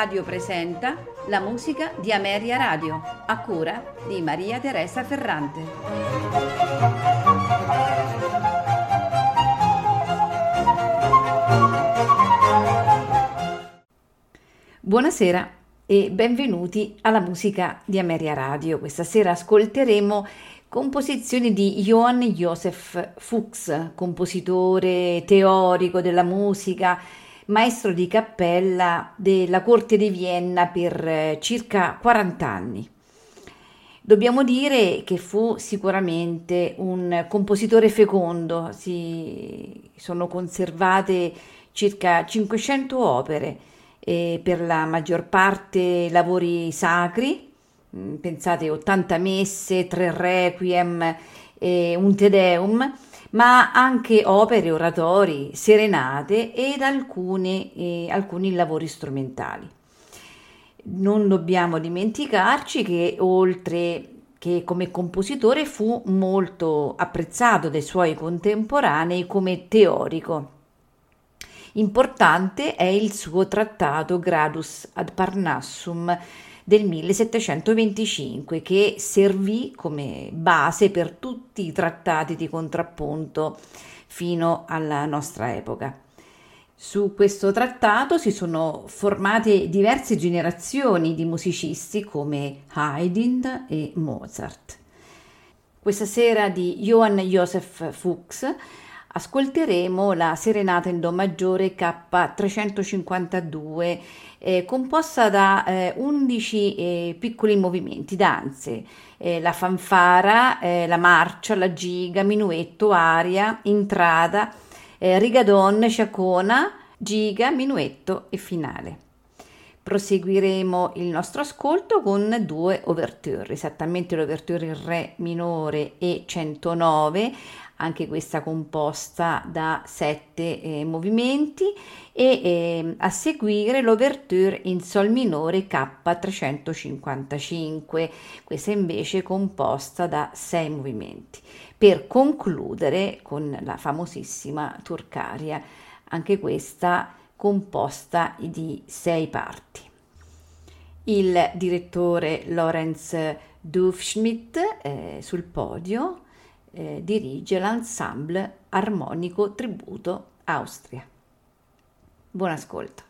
Radio presenta la musica di Ameria Radio, a cura di Maria Teresa Ferrante. Buonasera e benvenuti alla musica di Ameria Radio. Questa sera ascolteremo composizioni di Johann Josef Fuchs, compositore teorico della musica maestro di cappella della corte di Vienna per eh, circa 40 anni. Dobbiamo dire che fu sicuramente un compositore fecondo, si sono conservate circa 500 opere, eh, per la maggior parte lavori sacri, mm, pensate 80 messe, 3 requiem, e un Te Deum, ma anche opere, oratori, serenate ed alcune, eh, alcuni lavori strumentali. Non dobbiamo dimenticarci che oltre che come compositore fu molto apprezzato dai suoi contemporanei come teorico. Importante è il suo trattato Gradus ad Parnassum, del 1725 che servì come base per tutti i trattati di contrappunto fino alla nostra epoca. Su questo trattato si sono formate diverse generazioni di musicisti come Haydn e Mozart. Questa sera di Johann Joseph Fuchs ascolteremo la serenata in Do maggiore K352 eh, composta da eh, 11 eh, piccoli movimenti, danze, eh, la fanfara, eh, la marcia, la giga, minuetto, aria, intrada, eh, rigadon, sciacona, giga, minuetto e finale. Proseguiremo il nostro ascolto con due ouverture, esattamente l'ouverture in Re minore e 109 anche questa composta da sette eh, movimenti e eh, a seguire l'ouverture in sol minore K355, questa invece composta da sei movimenti, per concludere con la famosissima Turcaria, anche questa composta di sei parti. Il direttore Lorenz Dufschmidt eh, sul podio eh, dirige l'ensemble armonico tributo Austria. Buon ascolto.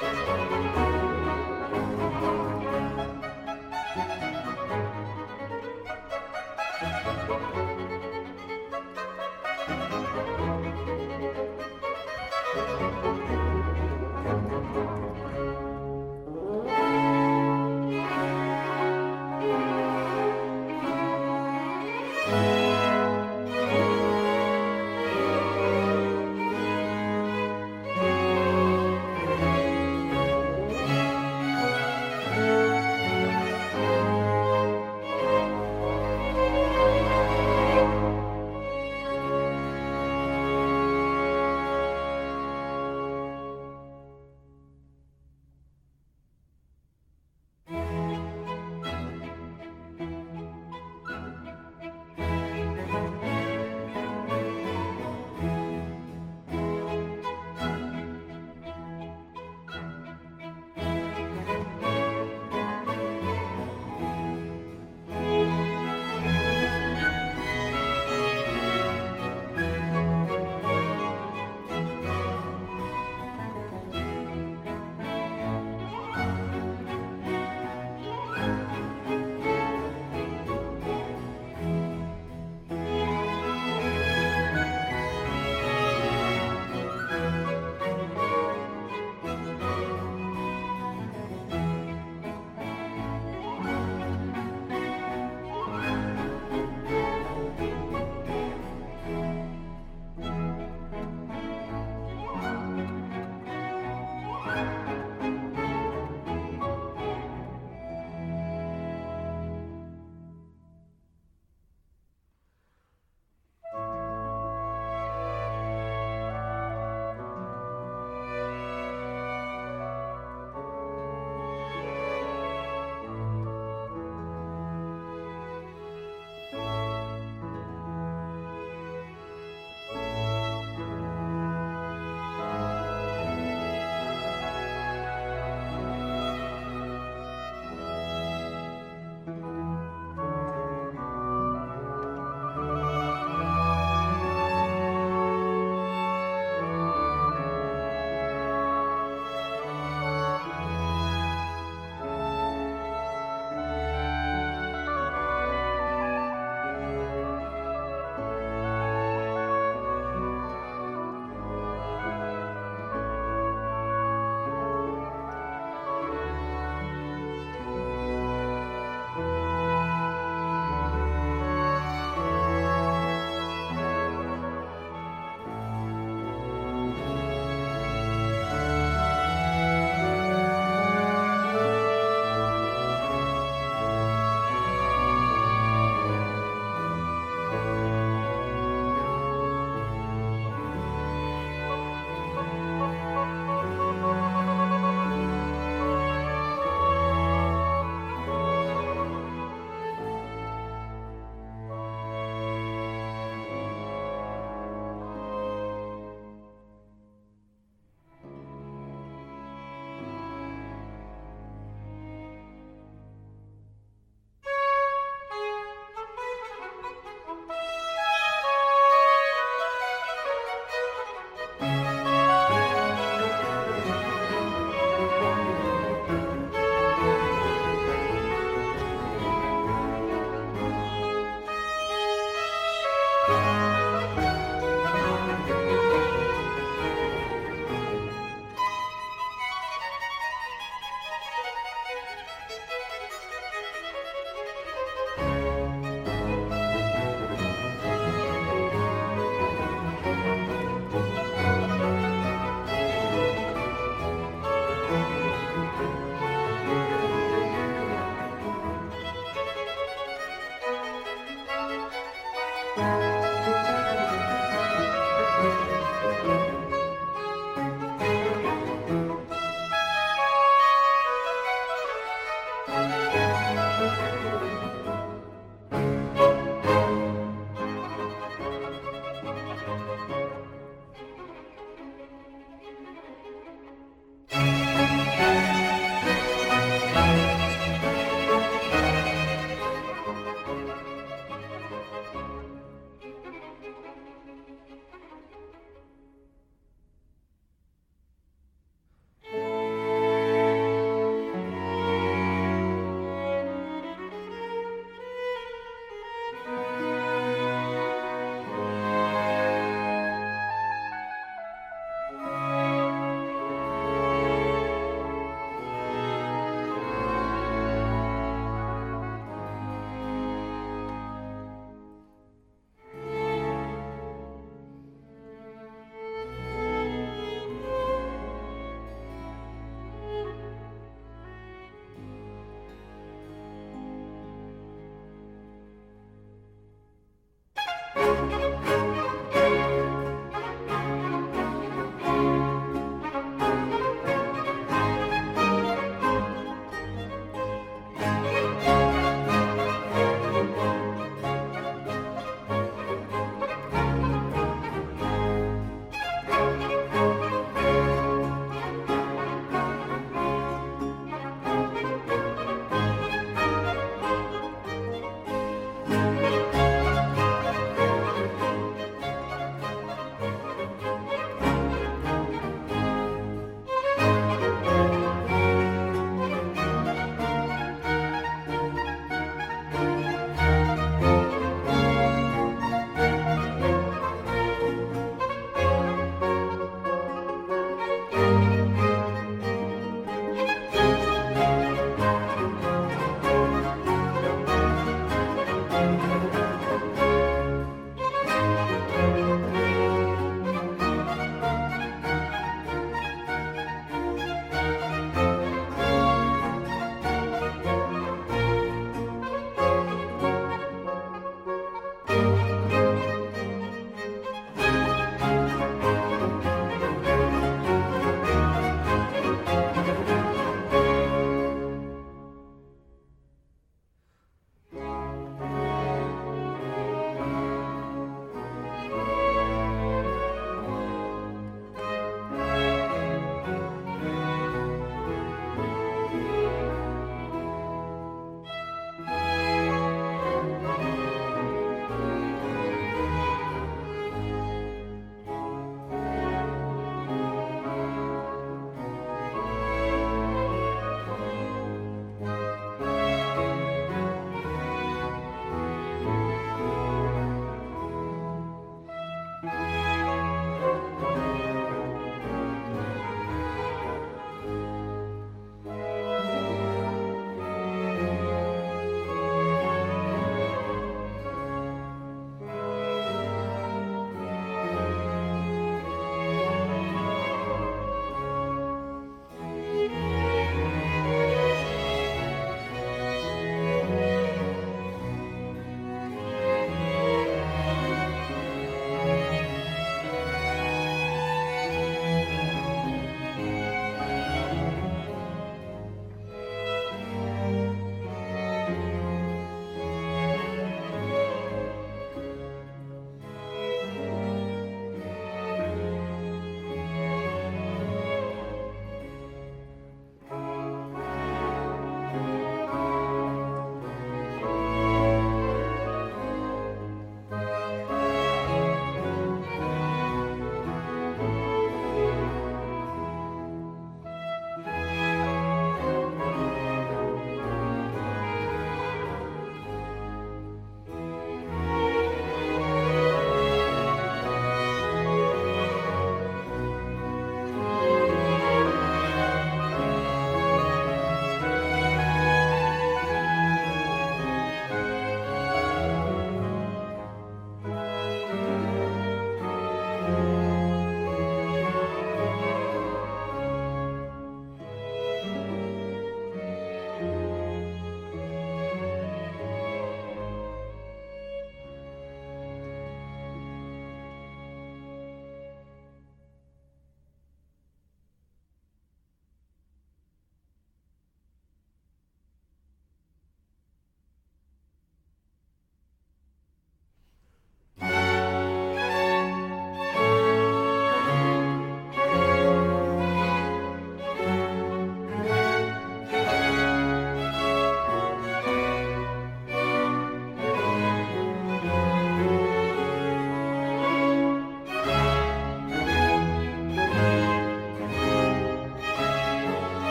Bye.